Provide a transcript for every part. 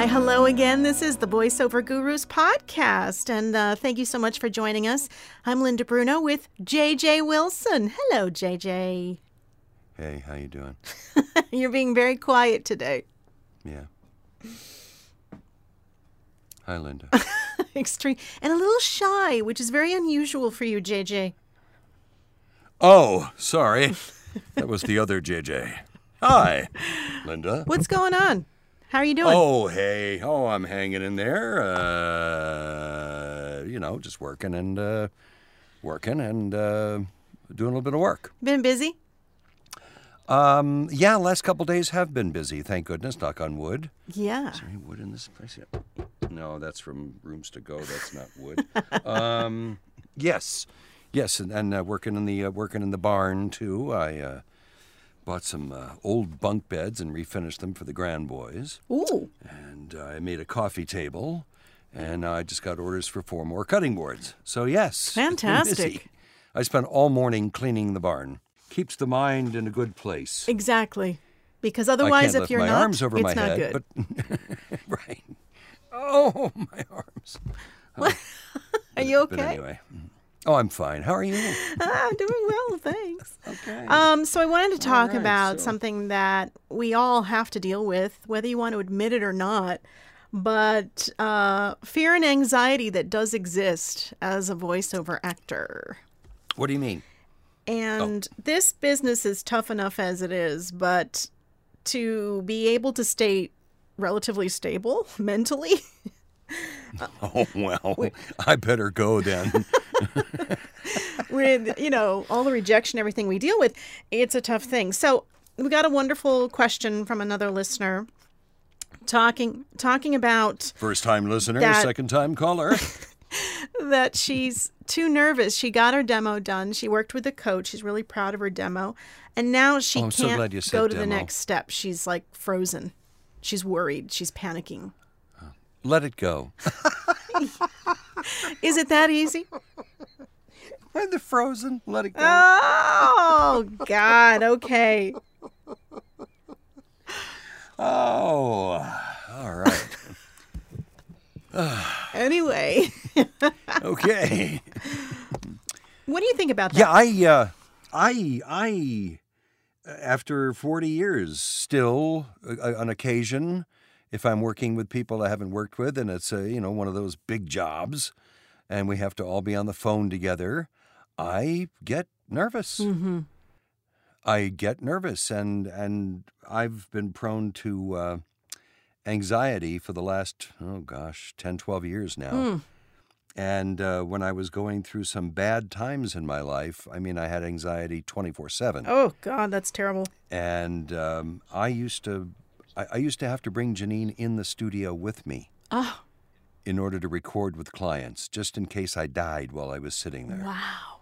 Hi, hello again. This is the Voiceover Gurus podcast, and uh, thank you so much for joining us. I'm Linda Bruno with JJ Wilson. Hello, JJ. Hey, how you doing? You're being very quiet today. Yeah. Hi, Linda. Extreme and a little shy, which is very unusual for you, JJ. oh, sorry. That was the other JJ. Hi, Linda. What's going on? How are you doing? Oh, hey. Oh, I'm hanging in there. Uh, you know, just working and uh, working and uh, doing a little bit of work. Been busy? Um, yeah, last couple days have been busy. Thank goodness. Knock on wood. Yeah. Is there any wood in this place yet? No, that's from Rooms to Go. That's not wood. um, yes, yes, and, and uh, working in the uh, working in the barn too. I uh, bought some uh, old bunk beds and refinished them for the grand boys, Ooh. and uh, I made a coffee table, and I just got orders for four more cutting boards. So yes, Fantastic. I spent all morning cleaning the barn. Keeps the mind in a good place. Exactly. Because otherwise, if you're my not, arms over it's not head, good. but right. Oh, my arms. Are you But okay? anyway. Oh, I'm fine. How are you? I'm doing well, thanks. Okay. Um, so I wanted to talk right, about so- something that we all have to deal with, whether you want to admit it or not. But uh, fear and anxiety that does exist as a voiceover actor. what do you mean? And this business is tough enough as it is, but to be able to stay relatively stable mentally, Oh, well, I better go then. with you know all the rejection everything we deal with it's a tough thing. So we got a wonderful question from another listener talking talking about First time listener, That- second time caller. that she's too nervous. She got her demo done. She worked with a coach. She's really proud of her demo. And now she Oh, can't said go to the next step. She's like frozen. She's worried. She's panicking Let it go. is it that easy When the frozen, let it go. oh god okay oh, all right. anyway Okay. what do you think about that Yeah, I, uh, I, I, after 40 years, still uh, on occasion, if I'm working with people I haven't worked with, and it's a, you know one of those big jobs, and we have to all be on the phone together, I get nervous. mm-hmm. I get nervous, and and I've been prone to uh, anxiety for the last oh gosh 10, 12 years now. Mm. And uh, when I was going through some bad times in my life, I mean, I had anxiety 24 7. oh god that's terrible And um, I used to. I I used to have to bring Janine in the studio with me oh in order to record with clients, just in case I died while I was sitting there. wow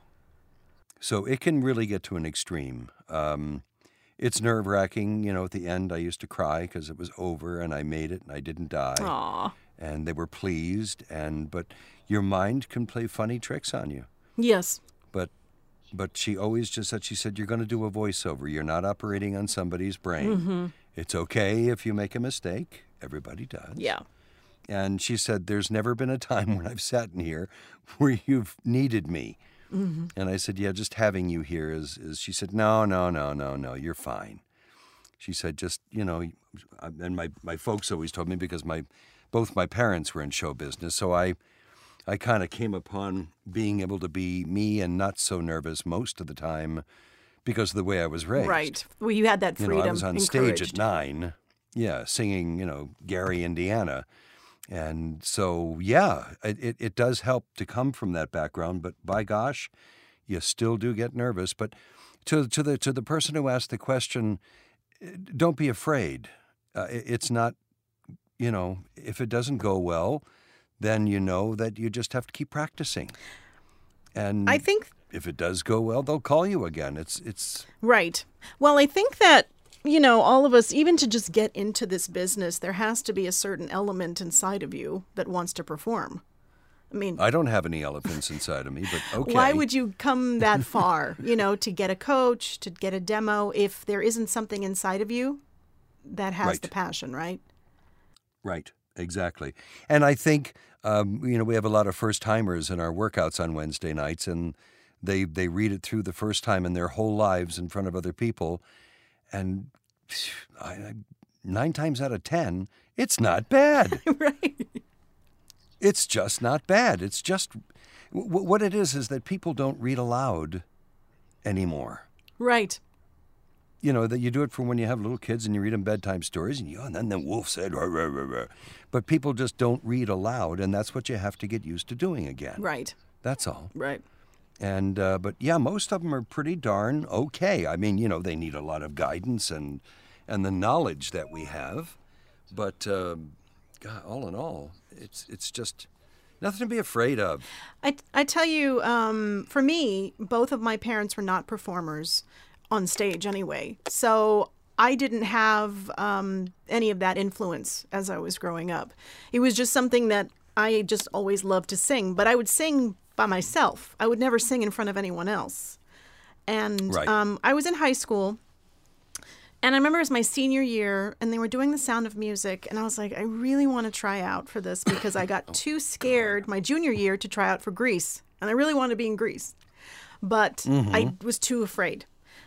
So it can really get to an extreme. Um, it's nerve wracking. You know, at the end, I used to cry because it was over and I made it and I didn't die. Aw. And they were pleased. And but your mind can play funny tricks on you. Yes. But but she always just said she said you're going to do a voiceover. You're not operating on somebody's brain. Mm-hmm. It's okay if you make a mistake. Everybody does. Yeah. And she said, There's never been a time when I've sat in here where you've needed me. Mm-hmm. And I said, Yeah, just having you here is, is. She said, No, no, no, no, no, you're fine. She said, Just, you know, and my, my folks always told me because my both my parents were in show business. So I, I kind of came upon being able to be me and not so nervous most of the time because of the way I was raised. Right. Well, you had that You freedom. know, I was on stage at nine, yeah, singing, you know, Gary, Indiana. And so, yeah, it, it, does help to come from that background, but by gosh, you still do get nervous. But to, to, the, to the person who asked the question, don't be afraid. Uh, it- it's not, you know, if it doesn't go well, then you know that you just have to keep practicing. And I think if it does go well, they'll call you again. It's it's Right. Well, I think that, you know, all of us, even to just get into this business, there has to be a certain element inside of you that wants to perform. I mean, I don't have any elephants inside of me, but okay. why would you come that far, you know, to get a coach, to get a demo, if there isn't something inside of you that has Right. the passion, right? Right. Exactly. And I think, um, you know, we have a lot of first timers in our workouts on Wednesday nights, and they, they read it through the first time in their whole lives in front of other people. And I, nine times out of 10, it's not bad. right. It's just not bad. It's just w- what it is is that people don't read aloud anymore. Right. You know that you do it for when you have little kids and you read them bedtime stories and you and then the wolf said, "Rah, rah, rah, rah." but people just don't read aloud, and that's what you have to get used to doing again. Right. That's all. Right. And uh, but yeah, most of them are pretty darn okay. I mean, you know, they need a lot of guidance and and the knowledge that we have, but um, God, all in all, it's it's just nothing to be afraid of. I, I tell you, um, for me, both of my parents were not performers on stage anyway. So I didn't have um, any of that influence as I was growing up. It was just something that I just always loved to sing, but I would sing by myself. I would never sing in front of anyone else. And Right. um, I was in high school. And I remember it was my senior year, and they were doing the sound of music, and I was like, I really want to try out for this because I got too scared my junior year to try out for Grease, and I really wanted to be in Grease, but I was too afraid.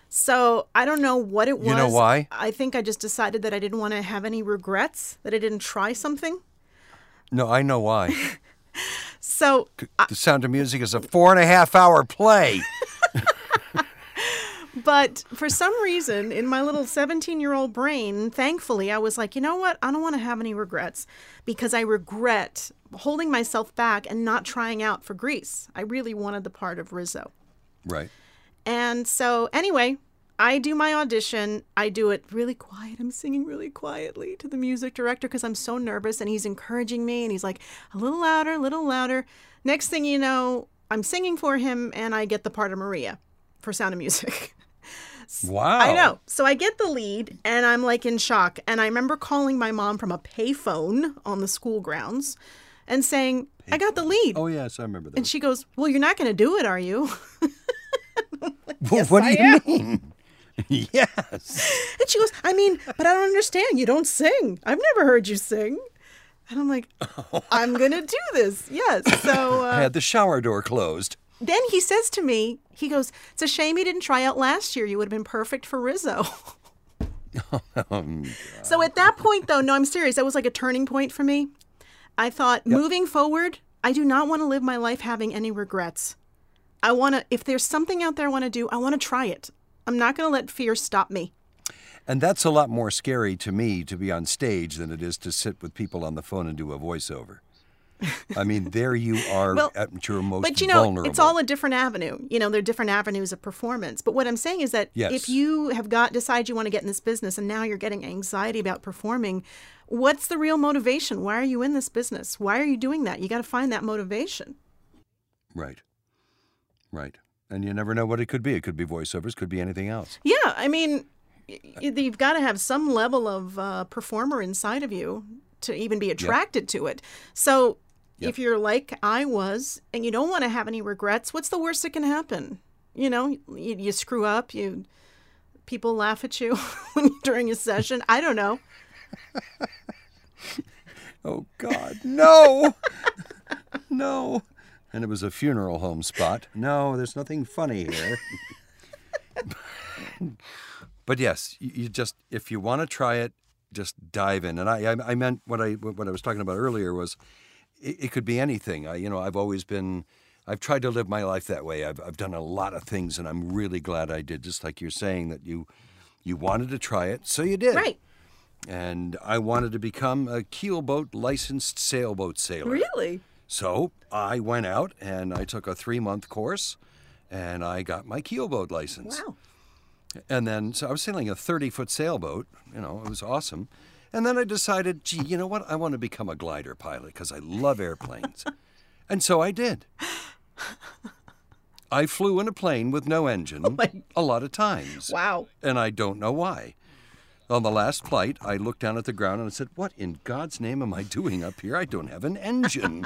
So I don't know what it was. You know why? I think I just decided that I didn't want to have any regrets that I didn't try something. No, I know why. So the Sound of Music is a four and a half hour play. But for some reason, in my little 17 year old brain, thankfully, I was like, you know what? I don't want to have any regrets because I regret holding myself back and not trying out for Grease. I really wanted the part of Rizzo. right. And so, anyway, I do my audition. I do it really quiet. I'm singing really quietly to the music director because I'm so nervous. And he's encouraging me and he's like, a little louder, a little louder. Next thing you know, I'm singing for him and I get the part of Maria for Sound of Music. Wow. I know. So I get the lead and I'm like in shock. And I remember calling my mom from a payphone on the school grounds and saying, I got the lead. Oh yes, I remember that. And she goes, Well, you're not going to do it, are you? Well, what do I you am. mean? yes. And she goes, I mean, but I don't understand. You don't sing. I've never heard you sing. And I'm like, I'm going to do this. Yes. So I uh, had the shower door closed. then he says to me, he goes, It's a shame you didn't try out last year. You would have been perfect for Rizzo. Um, so at that point, though, no, I'm serious. That was like a turning point for me. I thought, moving forward, I do not want to live my life having any regrets. I want to, if there's something out there I want to do, I want to try it. I'm not going to let fear stop me. And that's a lot more scary to me to be on stage than it is to sit with people on the phone and do a voiceover. I mean, there you are Well, at your most But you know, vulnerable. it's all a different avenue. You know, there are different avenues of performance. But what I'm saying is that Yes. if you have got decide you want to get in this business and now you're getting anxiety about performing, what's the real motivation? Why are you in this business? Why are you doing that? You got to find that motivation. right, right. And you never know what it could be. It could be voiceovers, could be anything else. Yeah, I mean, you've got to have some level of uh, performer inside of you to even be attracted to it. So if you're like I was and you don't want to have any regrets, what's the worst that can happen? You know, you, you screw up, you people laugh at you during a session. I don't know. Oh God, no, no. And it was a funeral home spot. No, there's nothing funny here. but yes, you, just if you want to try it, just dive in. And I, I, I meant what I what I was talking about earlier was, it, it could be anything. I, you know, I've always been. I've tried to live my life that way. I've, I've done a lot of things, and I'm really glad I did. Just like you're saying that you, you wanted to try it, so you did. Right. And I wanted to become a keelboat licensed sailboat sailor. Really? So I went out and I took a three month course and I got my keelboat license. Wow. And then, so I was sailing a 30 foot sailboat, you know, it was awesome. And then I decided, gee, you know what? I want to become a glider pilot because I love airplanes. and so I did. I flew in a plane with no engine oh my- a lot of times. Wow. And I don't know why. On the last flight, I looked down at the ground and I said, What in God's name am I doing up here? I don't have an engine.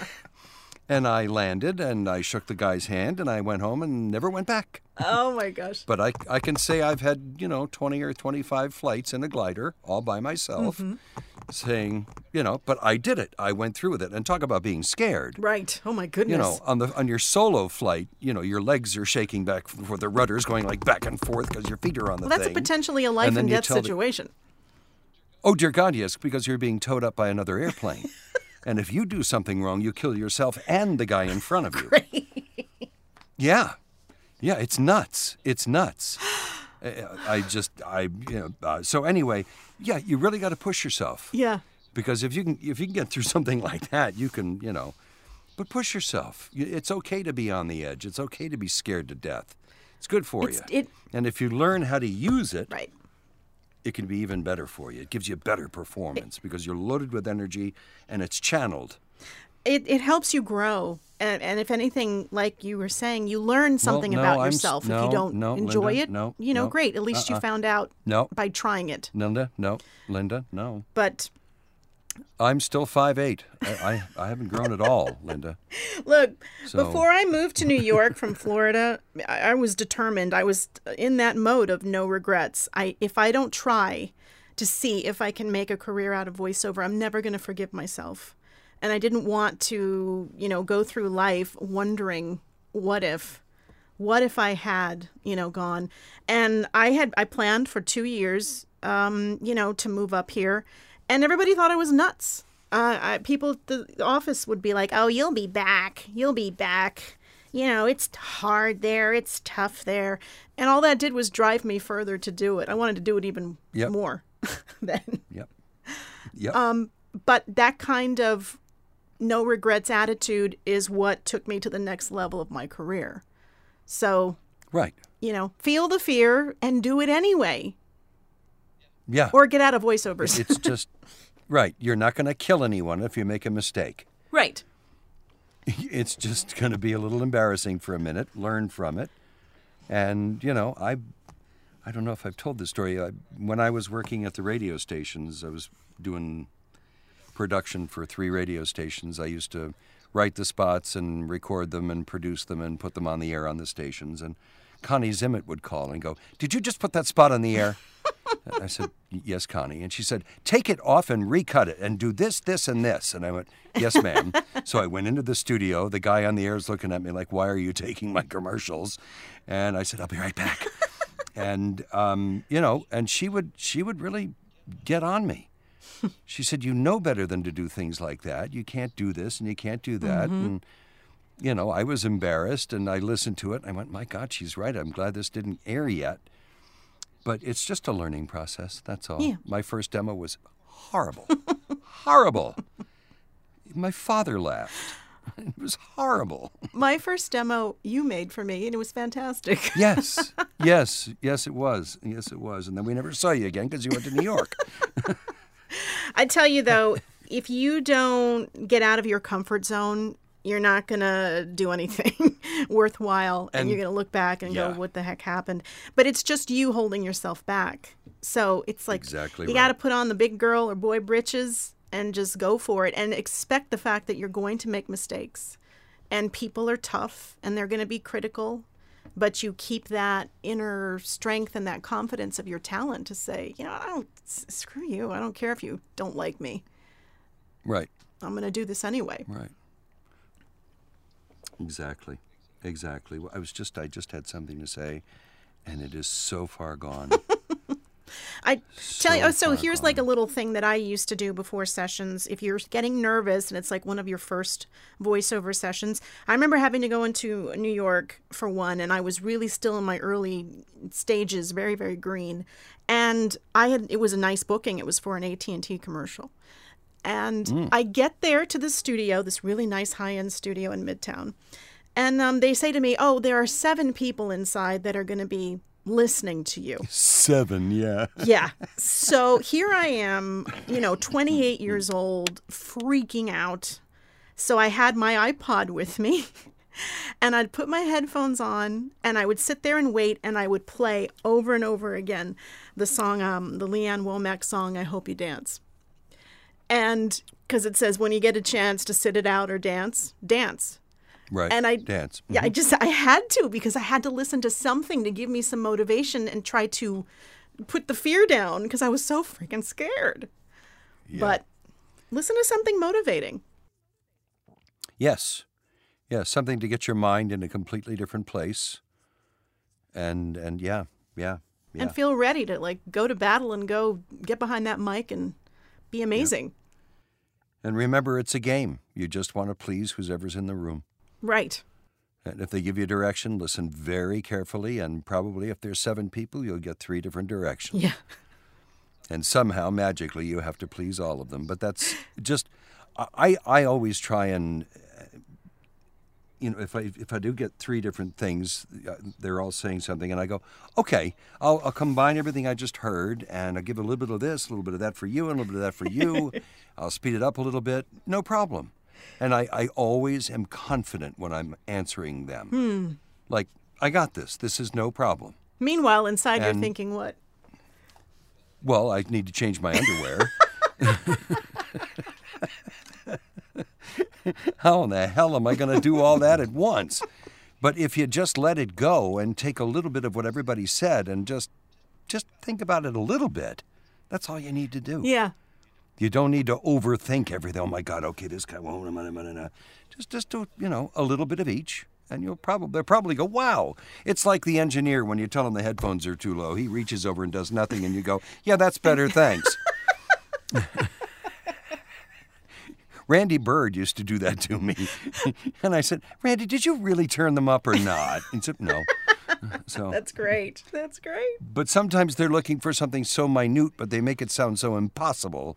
and I landed and I shook the guy's hand and I went home and never went back. Oh my gosh. But I, I can say I've had, you know, 20 or 25 flights in a glider all by myself, mm-hmm. Saying, you know, but I did it. I went through with it. And talk about being scared. Right. Oh my goodness. You know, on the on your solo flight, you know, your legs are shaking back for the rudders going like back and forth because your feet are on the well, that's thing. a potentially a life And and death tell the- situation. Oh dear God, yes, because you're being towed up by another airplane. and if you do something wrong, you kill yourself and the guy in front of you. Yeah, yeah, it's nuts. It's nuts. I just, I, you know. Uh, so anyway, yeah, you really got to push yourself Yeah. because if you can, if you can get through something like that, you can, you know. But push yourself. It's okay to be on the edge. It's okay to be scared to death. It's good for It's- you. it- and if you learn how to use it, Right. it can be even better for you. It gives you better performance because you're loaded with energy and it's channeled. It, it helps you grow. And, and if anything, like you were saying, you learn something no, about I'm yourself. if no, you don't no, enjoy Linda, it, no, you know, no, great. At least you uh-uh. found out No. by trying it. Linda, no. Linda, no. But I'm still 5'8". I, I, I haven't grown at all, Linda. Look, So- before I moved to New York from Florida, I, I was determined. I was in that mode of no regrets. I if I don't try to see if I can make a career out of voiceover, I'm never going to forgive myself. And I didn't want to, you know, go through life wondering what if what if I had, you know, gone? And I had I planned for 2 years um, you know, to move up here, and everybody thought I was nuts. Uh, I, people at the office would be like, "Oh, you'll be back. You'll be back. You know, it's hard there. It's tough there." And all that did was drive me further to do it. I wanted to do it even Yep. more then. Yep. Yep. But that kind of no regrets attitude is what took me to the next level of my career. So, right. you know, feel the fear and do it anyway, Yeah. or get out of voiceovers. it's just right. You're not going to kill anyone if you make a mistake. right. It's just going to be a little embarrassing for a minute. Learn from it, and you know, I, I don't know if I've told this story. I, when I was working at the radio stations, I was doing production for three radio stations. I used to write the spots and record them and produce them and put them on the air on the stations. And Connie Zimmett would call and go, "Did you just put that spot on the air?" I said, Yes, Connie. And she said, Take it off and recut it and do this, this, and this. And I went, Yes, ma'am. so I went into the studio. The guy on the air is looking at me like, Why are you taking my commercials? And I said, I'll be right back. and um, you know, and she would she would really get on me. She said, You know better than to do things like that. You can't do this and you can't do that. Mm-hmm. And you know, I was embarrassed and I listened to it and I went, My God, she's right. I'm glad this didn't air yet. But it's just a learning process. That's all. Yeah. My first demo was horrible. horrible. My father laughed. It was horrible. My first demo you made for me, and it was fantastic. Yes. Yes. Yes, it was. Yes, it was. And then we never saw you again because you went to New York. I tell you though, if you don't get out of your comfort zone, you're not gonna do anything worthwhile, and, And- you're gonna look back and yeah. go, "What the heck happened?" But it's just you holding yourself back. So it's like Exactly you right. got to put on the big girl or boy britches and just go for it, and expect the fact that you're going to make mistakes, and people are tough and they're going to be critical. But you keep that inner strength and that confidence of your talent to say, you know, I don't screw you. I don't care if you don't like me. right. I'm going to do this anyway. Right. Exactly. Exactly. Well, I was just I just had something to say and it is so far gone. I tell you, So oh, so here's like a little thing that I used to do before sessions. If you're getting nervous and it's like one of your first voiceover sessions, I remember having to go into New York for one, and I was really still in my early stages, very very green, and I had it was a nice booking. It was for an AT and T commercial, and I get there to the studio, this really nice high end studio in Midtown, and um, they say to me, "Oh, there are seven people inside that are going to be." Listening to you Seven, yeah. yeah. So here I am, you know, 28 years old, freaking out. So I had my iPod with me and I'd put my headphones on and I would sit there and wait and I would play over and over again the song, um, the Lee Ann Womack song, I Hope You Dance. And because it says when you get a chance to sit it out or dance, dance. Right. And I dance. Yeah, I mm-hmm. just I had to because I had to listen to something to give me some motivation and try to put the fear down because I was so freaking scared. Yeah. But listen to something motivating. Yes. Yeah, something to get your mind in a completely different place. And and yeah, yeah, yeah. and feel ready to like go to battle and go get behind that mic and be amazing. And remember it's a game. You just want to please whoever's in the room. Right. And if they give you direction, listen very carefully and probably if there's 7 people, you'll get 3 different directions. Yeah. and somehow magically you have to please all of them. But that's just I I always try and you know if I if I do get three different things, uh, they're all saying something, and I go, okay, I'll, I'll combine everything I just heard, and I'll give a little bit of this, a little bit of that for you, and a little bit of that for you. I'll speed it up a little bit, no problem. And I, I always am confident when I'm answering them. Hmm. Like, I got this. This is no problem. Meanwhile, inside you're thinking what? Well, I need to change my underwear. How in the hell am I going to do all that at once? But if you just let it go and take a little bit of what everybody said and just just think about it a little bit, that's all you need to do. Yeah. You don't need to overthink everything. Oh my God! Okay, this guy won't. Just just do you know a little bit of each, and you'll probably they'll probably go, "Wow!" It's like the engineer when you tell him the headphones are too low. He reaches over and does nothing, and you go, "Yeah, that's better, thanks." Randy Bird used to do that to me, and I said, "Randy, did you really turn them up or not?" He said, "No." So That's great. That's great. but sometimes they're looking for something so minute, but they make it sound so impossible.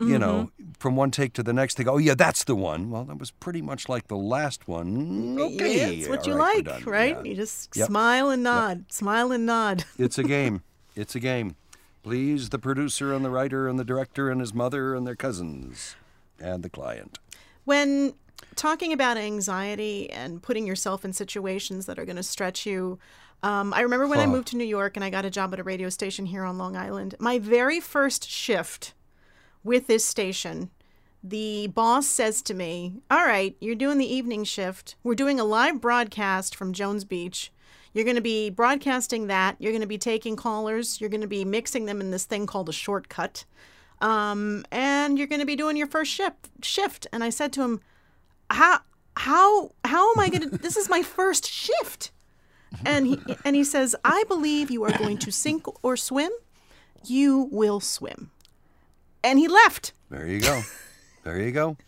You know, from one take to the next, they go, "Oh yeah, that's the one." Well, that was pretty much like the last one. Okay, Yeah, it's what you right, like, right? Yeah. You just Yep. smile and nod, smile and nod. It's a game. It's a game. Please the producer and the writer and the director and his mother and their cousins and the client. When talking about anxiety and putting yourself in situations that are going to stretch you, um, I remember when I moved to New York and I got a job at a radio station here on Long Island. My very first shift with this station, the boss says to me, All right, you're doing the evening shift. We're doing a live broadcast from Jones Beach. You're going to be broadcasting that. You're going to be taking callers. You're going to be mixing them in this thing called a shortcut. Um, and you're going to be doing your first shift. Shift. And I said to him, how how how am I going to this is my first shift. And he and he says, "I believe you are going to sink or swim. You will swim." And he left. There you go. There you go.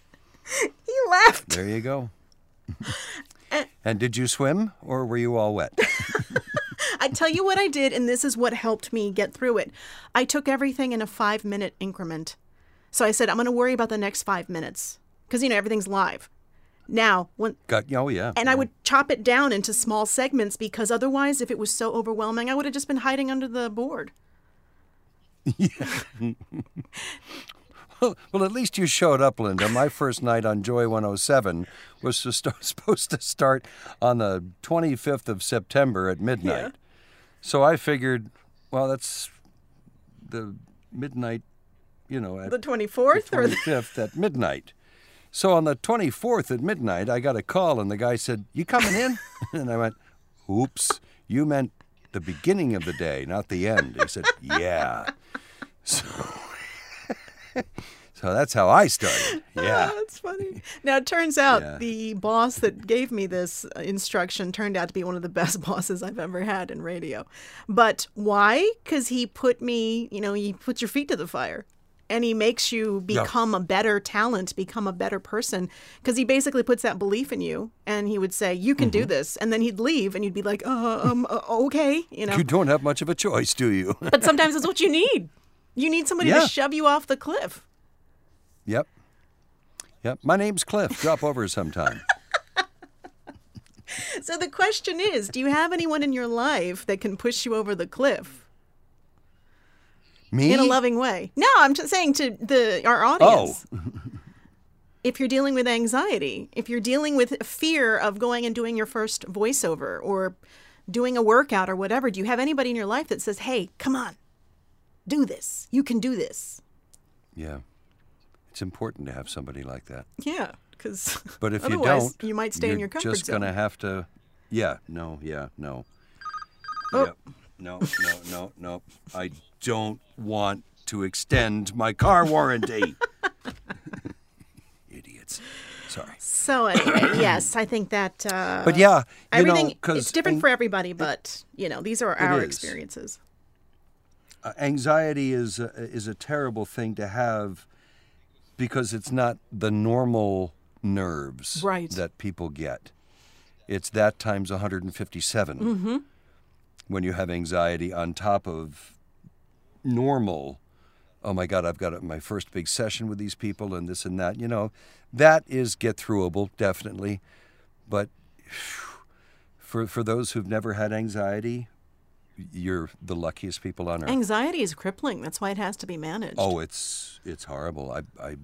He left. There you go. and did you swim or were you all wet? I tell you what I did and this is what helped me get through it. I took everything in a 5-minute increment. So I said, "I'm going to worry about the next 5 minutes." Cuz you know everything's live. Now, when Got oh yeah. and I would chop it down into small segments because otherwise, if it was so overwhelming, I would have just been hiding under the board. Well, well, at least you showed up, Linda. My first night on Joy 107 was to st- supposed to start on the 25th of September at midnight. Yeah. So I figured, well, that's the midnight, you know, at The 24th or the 25th at midnight. So on the 24th at midnight, I got a call, and the guy said, You coming in? and I went, Oops, you meant the beginning of the day, not the end. He said, Yeah. So, so that's how I started. Yeah. Oh, that's funny. Now it turns out Yeah. the boss that gave me this uh, instruction turned out to be one of the best bosses I've ever had in radio. But why? Because he put me, you know, he puts your feet to the fire. And he makes you become a better talent, become a better person. Because he basically puts that belief in you. And he would say, You can Mm-hmm. do this. And then he'd leave and you'd be like, uh, um, uh, okay. You know, You don't have much of a choice, do you? but sometimes it's what you need. You need somebody Yeah. to shove you off the cliff. yep. Yep. My name's Cliff. Drop over sometime. So the question is, do you have anyone in your life that can push you over the cliff Me? in a loving way? No, I'm just saying to the our audience. Oh. audience. If you're dealing with anxiety, if you're dealing with fear of going and doing your first voiceover or doing a workout or whatever, do you have anybody in your life that says, "Hey, come on. Do this. You can do this." Yeah. It's important to have somebody like that. Yeah, cuz But if you don't, you might stay in your comfort just zone. gonna have to. Yeah. No. Yeah. No. Oh. Yep. No. No. No. No. I don't want to extend my car warranty. Idiots. Sorry. So anyway, yes, I think that. Uh, But yeah, you everything know, it's different an- for everybody, but you know these are our experiences. Uh, anxiety is a, is a terrible thing to have because it's not the normal nerves Right. that people get. It's that times 157 Mm-hmm. when you have anxiety on top of normal. Oh my God, I've got my first big session with these people and this and that. You know, that is get throughable, definitely. But for, for those who've never had anxiety, you're the luckiest people on earth. Anxiety is crippling. That's why it has to be managed. Oh, it's it's horrible. I, I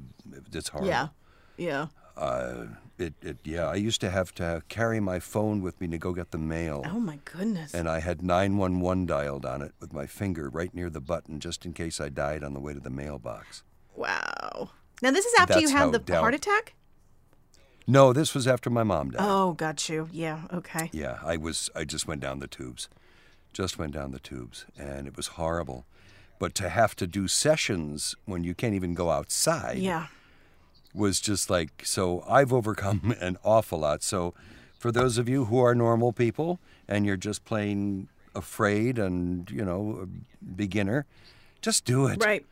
it's horrible. yeah, yeah. Uh, it, it yeah. I used to have to carry my phone with me to go get the mail, Oh my goodness. and I had nine one one dialed on it with my finger right near the button, just in case I died on the way to the mailbox. wow. Now this is after you had the down- heart attack. No, this was after my mom died. Oh, got you. Yeah. Okay. Yeah, I was. I just went down the tubes, just went down the tubes, and it was horrible. But to have to do sessions when you can't even go outside. Yeah. was just like so I've overcome an awful lot. So for those of you who are normal people and you're just plain afraid and you know a beginner, just do it. Right.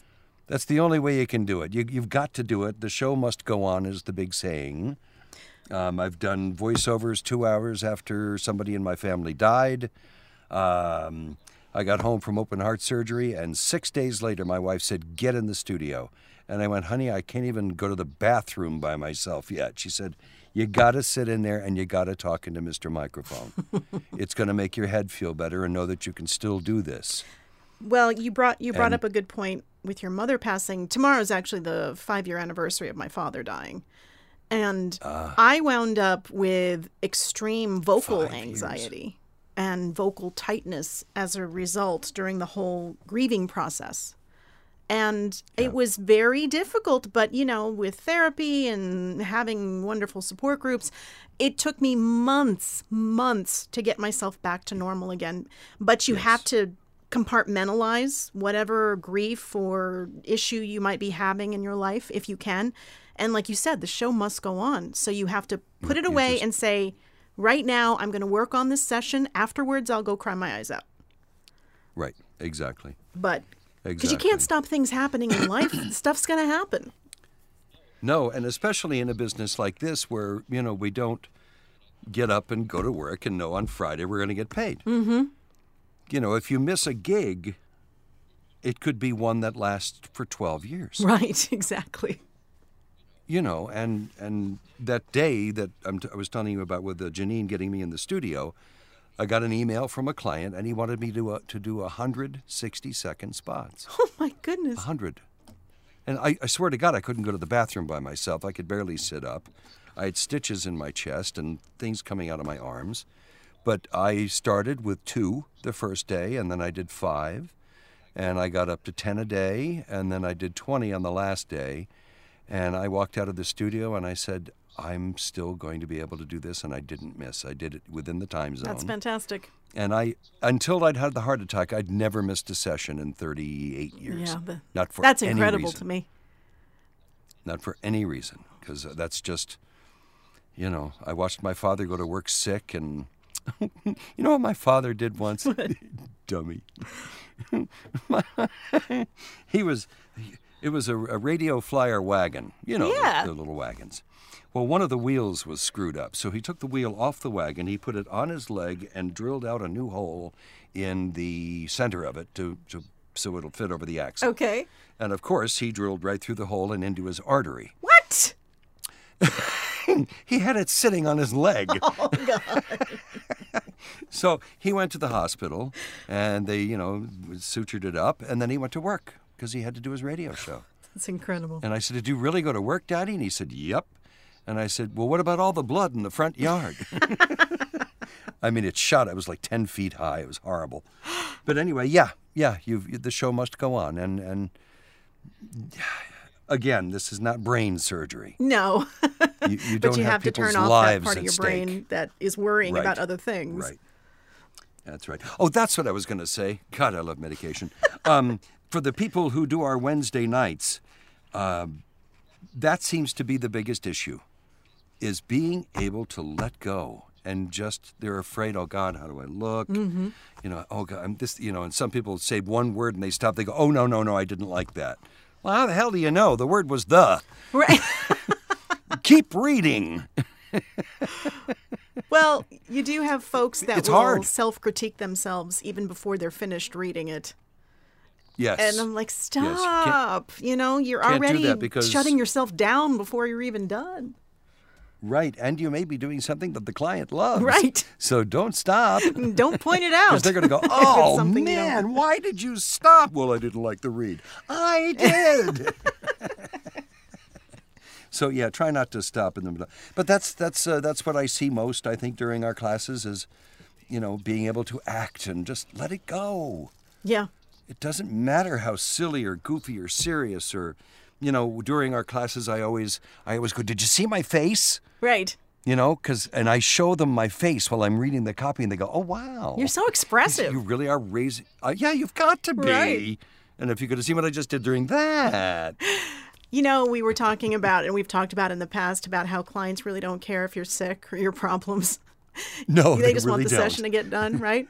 That's the only way you can do it. You, you've got to do it. The show must go on, is the big saying. Um, I've done voiceovers two hours after somebody in my family died. Um, I got home from open heart surgery, and six days later, my wife said, Get in the studio. And I went, Honey, I can't even go to the bathroom by myself yet. She said, You got to sit in there and you got to talk into Mr. Microphone. it's going to make your head feel better and know that you can still do this. Well, you brought you brought And- up a good point with your mother passing. Tomorrow is actually the five year anniversary of my father dying, and Ah. I wound up with extreme vocal anxiety. years. And vocal tightness as a result during the whole grieving process. And it was very difficult, but you know, with therapy and having wonderful support groups, it took me months, months to get myself back to normal again. But you have to compartmentalize whatever grief or issue you might be having in your life if you can. And like you said, the show must go on. So you have to put it away and say, right now, I'm going to work on this session. Afterwards, I'll go cry my eyes out. Right, exactly. But because Exactly. you can't stop things happening in life, stuff's going to happen. No, and especially in a business like this where, you know, we don't get up and go to work and know on Friday we're going to get paid. Mm-hmm. You know, if you miss a gig, it could be one that lasts for 12 years. Right, exactly. You know, and and that day that I'm t- I was telling you about with uh, Janine getting me in the studio, I got an email from a client and he wanted me to uh, to do 160 second spots. Oh my goodness. A hundred. And I, I swear to God, I couldn't go to the bathroom by myself. I could barely sit up. I had stitches in my chest and things coming out of my arms. But I started with two the first day, and then I did five. And I got up to 10 a day, and then I did 20 on the last day. And I walked out of the studio and I said, I'm still going to be able to do this, and I didn't miss. I did it within the time zone. That's fantastic. And I, until I'd had the heart attack, I'd never missed a session in 38 years. Yeah, the- not for That's incredible reason. to me. Not for any reason, because uh, that's just, you know, I watched my father go to work sick, and you know what my father did once? Dummy. he was, it was a, a radio flyer wagon, you know, the- the little wagons. Well, one of the wheels was screwed up, so he took the wheel off the wagon, he put it on his leg, and drilled out a new hole in the center of it to, to so it'll fit over the axle. Okay. And of course, he drilled right through the hole and into his artery. What? He had it sitting on his leg. Oh God. So he went to the hospital and they, you know, sutured it up and then he went to work because he had to do his radio show. That's incredible. And I said, Did you really go to work, Daddy? And he said, Yep. And I said, Well, what about all the blood in the front yard? I mean, it shot. It was like 10 feet high. It was horrible. But anyway, yeah, yeah, you've, the show must go on. And, and again, this is not brain surgery. No. You, you but don't you have, to turn off that part of your stake. brain that is worrying Right. about other things. Right. That's right. Oh, that's what I was going to say. God, I love medication. Um, for the people who do our Wednesday nights, um, that seems to be the biggest issue is being able to let go and just they're afraid oh god how do i look Mm-hmm. you know oh god i'm this you know and some people say one word and they stop they go oh no no no i didn't like that well how the hell do you know the word was the Right. keep reading well, you do have folks that It's will hard. self-critique themselves even before they're finished reading it. Yes And I'm like, Yes, stop. you know, you're already because- shutting yourself down before you're even done. right and you may be doing something that the client loves Right. so don't stop Don't point it out. Because they're going to go, oh something you don't- man, why did you stop? Well, I didn't like the read. I did. so yeah, try not to stop in the middle. But that's that's uh, that's what I see most. I think during our classes is, you know, being able to act and just let it go. Yeah. It doesn't matter how silly or goofy or serious or, you know, during our classes, I always I always go, did you see my face? Right. You know, because and I show them my face while I'm reading the copy, and they go, "Oh wow, You're so expressive. you really are raising. Uh, yeah, you've got to be. Right. And if you could have seen what I just did during that, You know, we were talking about, and we've talked about in the past, about how clients really don't care if you're sick or your problems. no, They, they, just really want the don't. session to get done, right?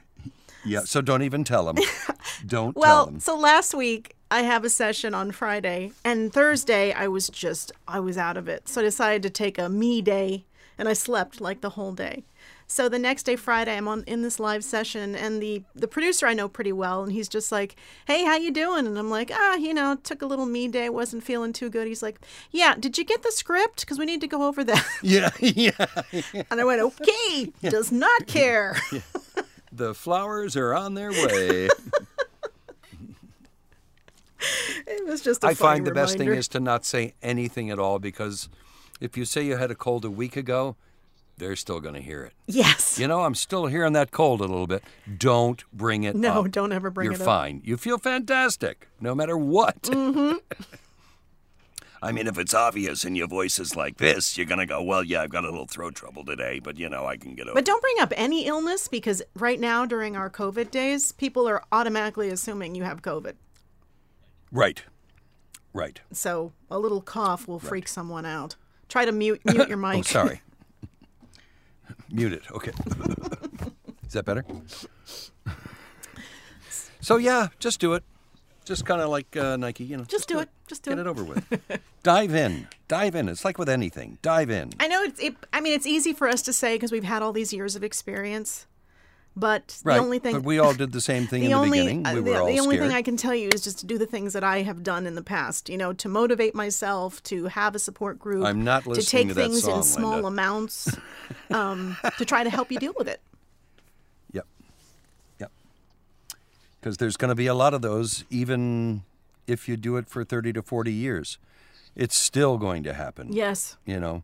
Yeah, so don't even tell them. don't tell well, them. so last week I have a session on Friday, and Thursday I was just, I was out of it. So I decided to take a me day, and I slept like the whole day. So the next day, Friday, I'm on in this live session, and the the producer I know pretty well, and he's just like, "Hey, how you doing?" And I'm like, "Ah, you know, took a little me day, wasn't feeling too good." He's like, "Yeah, did you get the script? Because we need to go over that." Yeah, yeah. And I went, "Okay, does not care." The flowers are on their way. It was just. a I find the best thing is to not say anything at all because if you say you had a cold a week ago, they're still going to hear it. yes. You know, I'm still hearing that cold a little bit. Don't bring it No, up. don't ever bring it up. You're it up. fine. You feel fantastic, no matter what. Mm-hmm. I mean, if it's obvious and your voice is like this, you're going to go, well, yeah, I've got a little throat trouble today, but, you know, I can get over it. But don't bring up any illness because right now during our COVID days, people are automatically assuming you have COVID. Right. Right. So a little cough will freak someone out. Try to mute mute your mic. Oh, sorry. Mute it. Okay. Is that better? So, yeah, just do it. Just kind of like uh, Nike, you know. Just do it. Just do Get it. Get it over with. Dive in. Dive in. It's like with anything. Dive in. I know it's. It, I mean, it's easy for us to say because we've had all these years of experience. But Right. the only thing, But we all did the same thing the in the only, beginning. uh, We the, were all the only scared. thing I can tell you is just to do the things that I have done in the past. You know, to motivate myself, to have a support group. I'm not listening to take to things song, in small Linda. amounts, um, to try to help you deal with it. Yep. Yep. Because there's going to be a lot of those, even if you do it for 30 to 40 years. It's still going to happen. Yes. You know,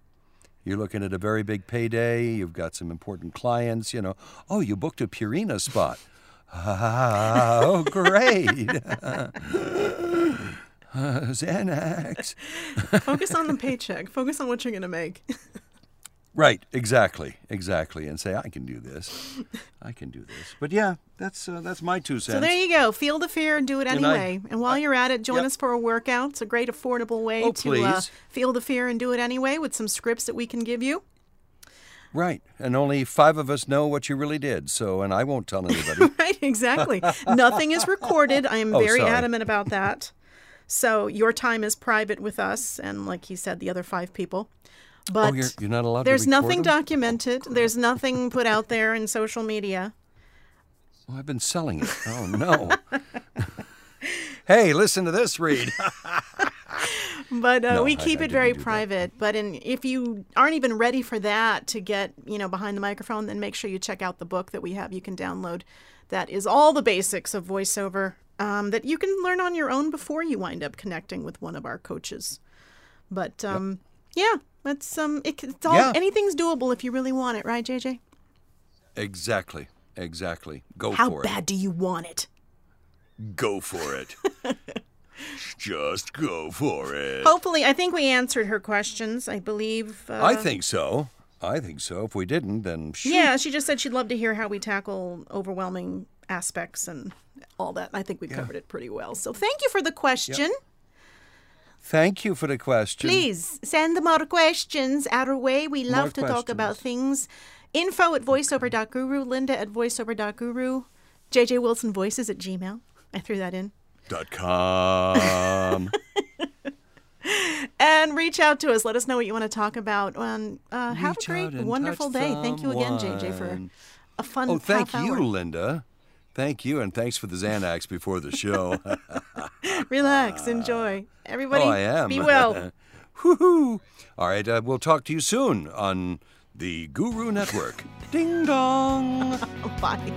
you're looking at a very big payday. You've got some important clients. You know, oh, you booked a Purina spot. Ah, oh, great. Xanax. Focus on the paycheck. Focus on what you're going to make. Right, exactly, exactly, and say I can do this, I can do this. But yeah, that's uh, that's my two cents. So there you go. Feel the fear and do it And I- anyway. And, while you're at it, join Yep. us for a workout. It's a great, affordable way Oh, to uh, feel the fear and do it anyway with some scripts that we can give you. Right, and only five of us know what you really did. So, and I won't tell anybody. Right, exactly. Nothing is recorded. I am Oh, very sorry. adamant about that. So your time is private with us, and like he said, the other five people. But oh, you're, you're not allowed. there's nothing them? documented. There's nothing put out there in social media. Oh, I've been selling it. Oh no. hey, listen to this read. But uh, No, we keep I it very didn't that. private. But in, if you aren't even ready for that to get you know behind the microphone, then make sure you check out the book that we have. You can download. That is all the basics of voiceover um, that you can learn on your own before you wind up connecting with one of our coaches. But um, yeah, that's um, it, it's all Yeah. anything's doable if you really want it, right, JJ? exactly, exactly. Go How for bad do you want it? it. Go for it. Just go for it. Hopefully, I think we answered her questions. I believe. Uh, I think so. I think so. If we didn't, then shoot. Yeah, she just said she'd love to hear how we tackle overwhelming aspects and all that. I think we covered it pretty well. So thank you for the question. Thank you for the question. Please send the more questions our way. We love More to talk about things. Info at voiceover.guru, Linda at voiceover.guru, JJ Wilson Voices at Gmail. I threw that in. Dot com. And reach out to us. Let us know what you want to talk about. And uh, have Reach a great, wonderful touch day. Thank you again, JJ, for a fun oh, thank half you, hour. Linda. Thank you, and thanks for the Xanax before the show. Relax, enjoy. Everybody, oh, I am. be well. Woohoo! All right, uh, we'll talk to you soon on the Guru Network. Ding dong. Bye.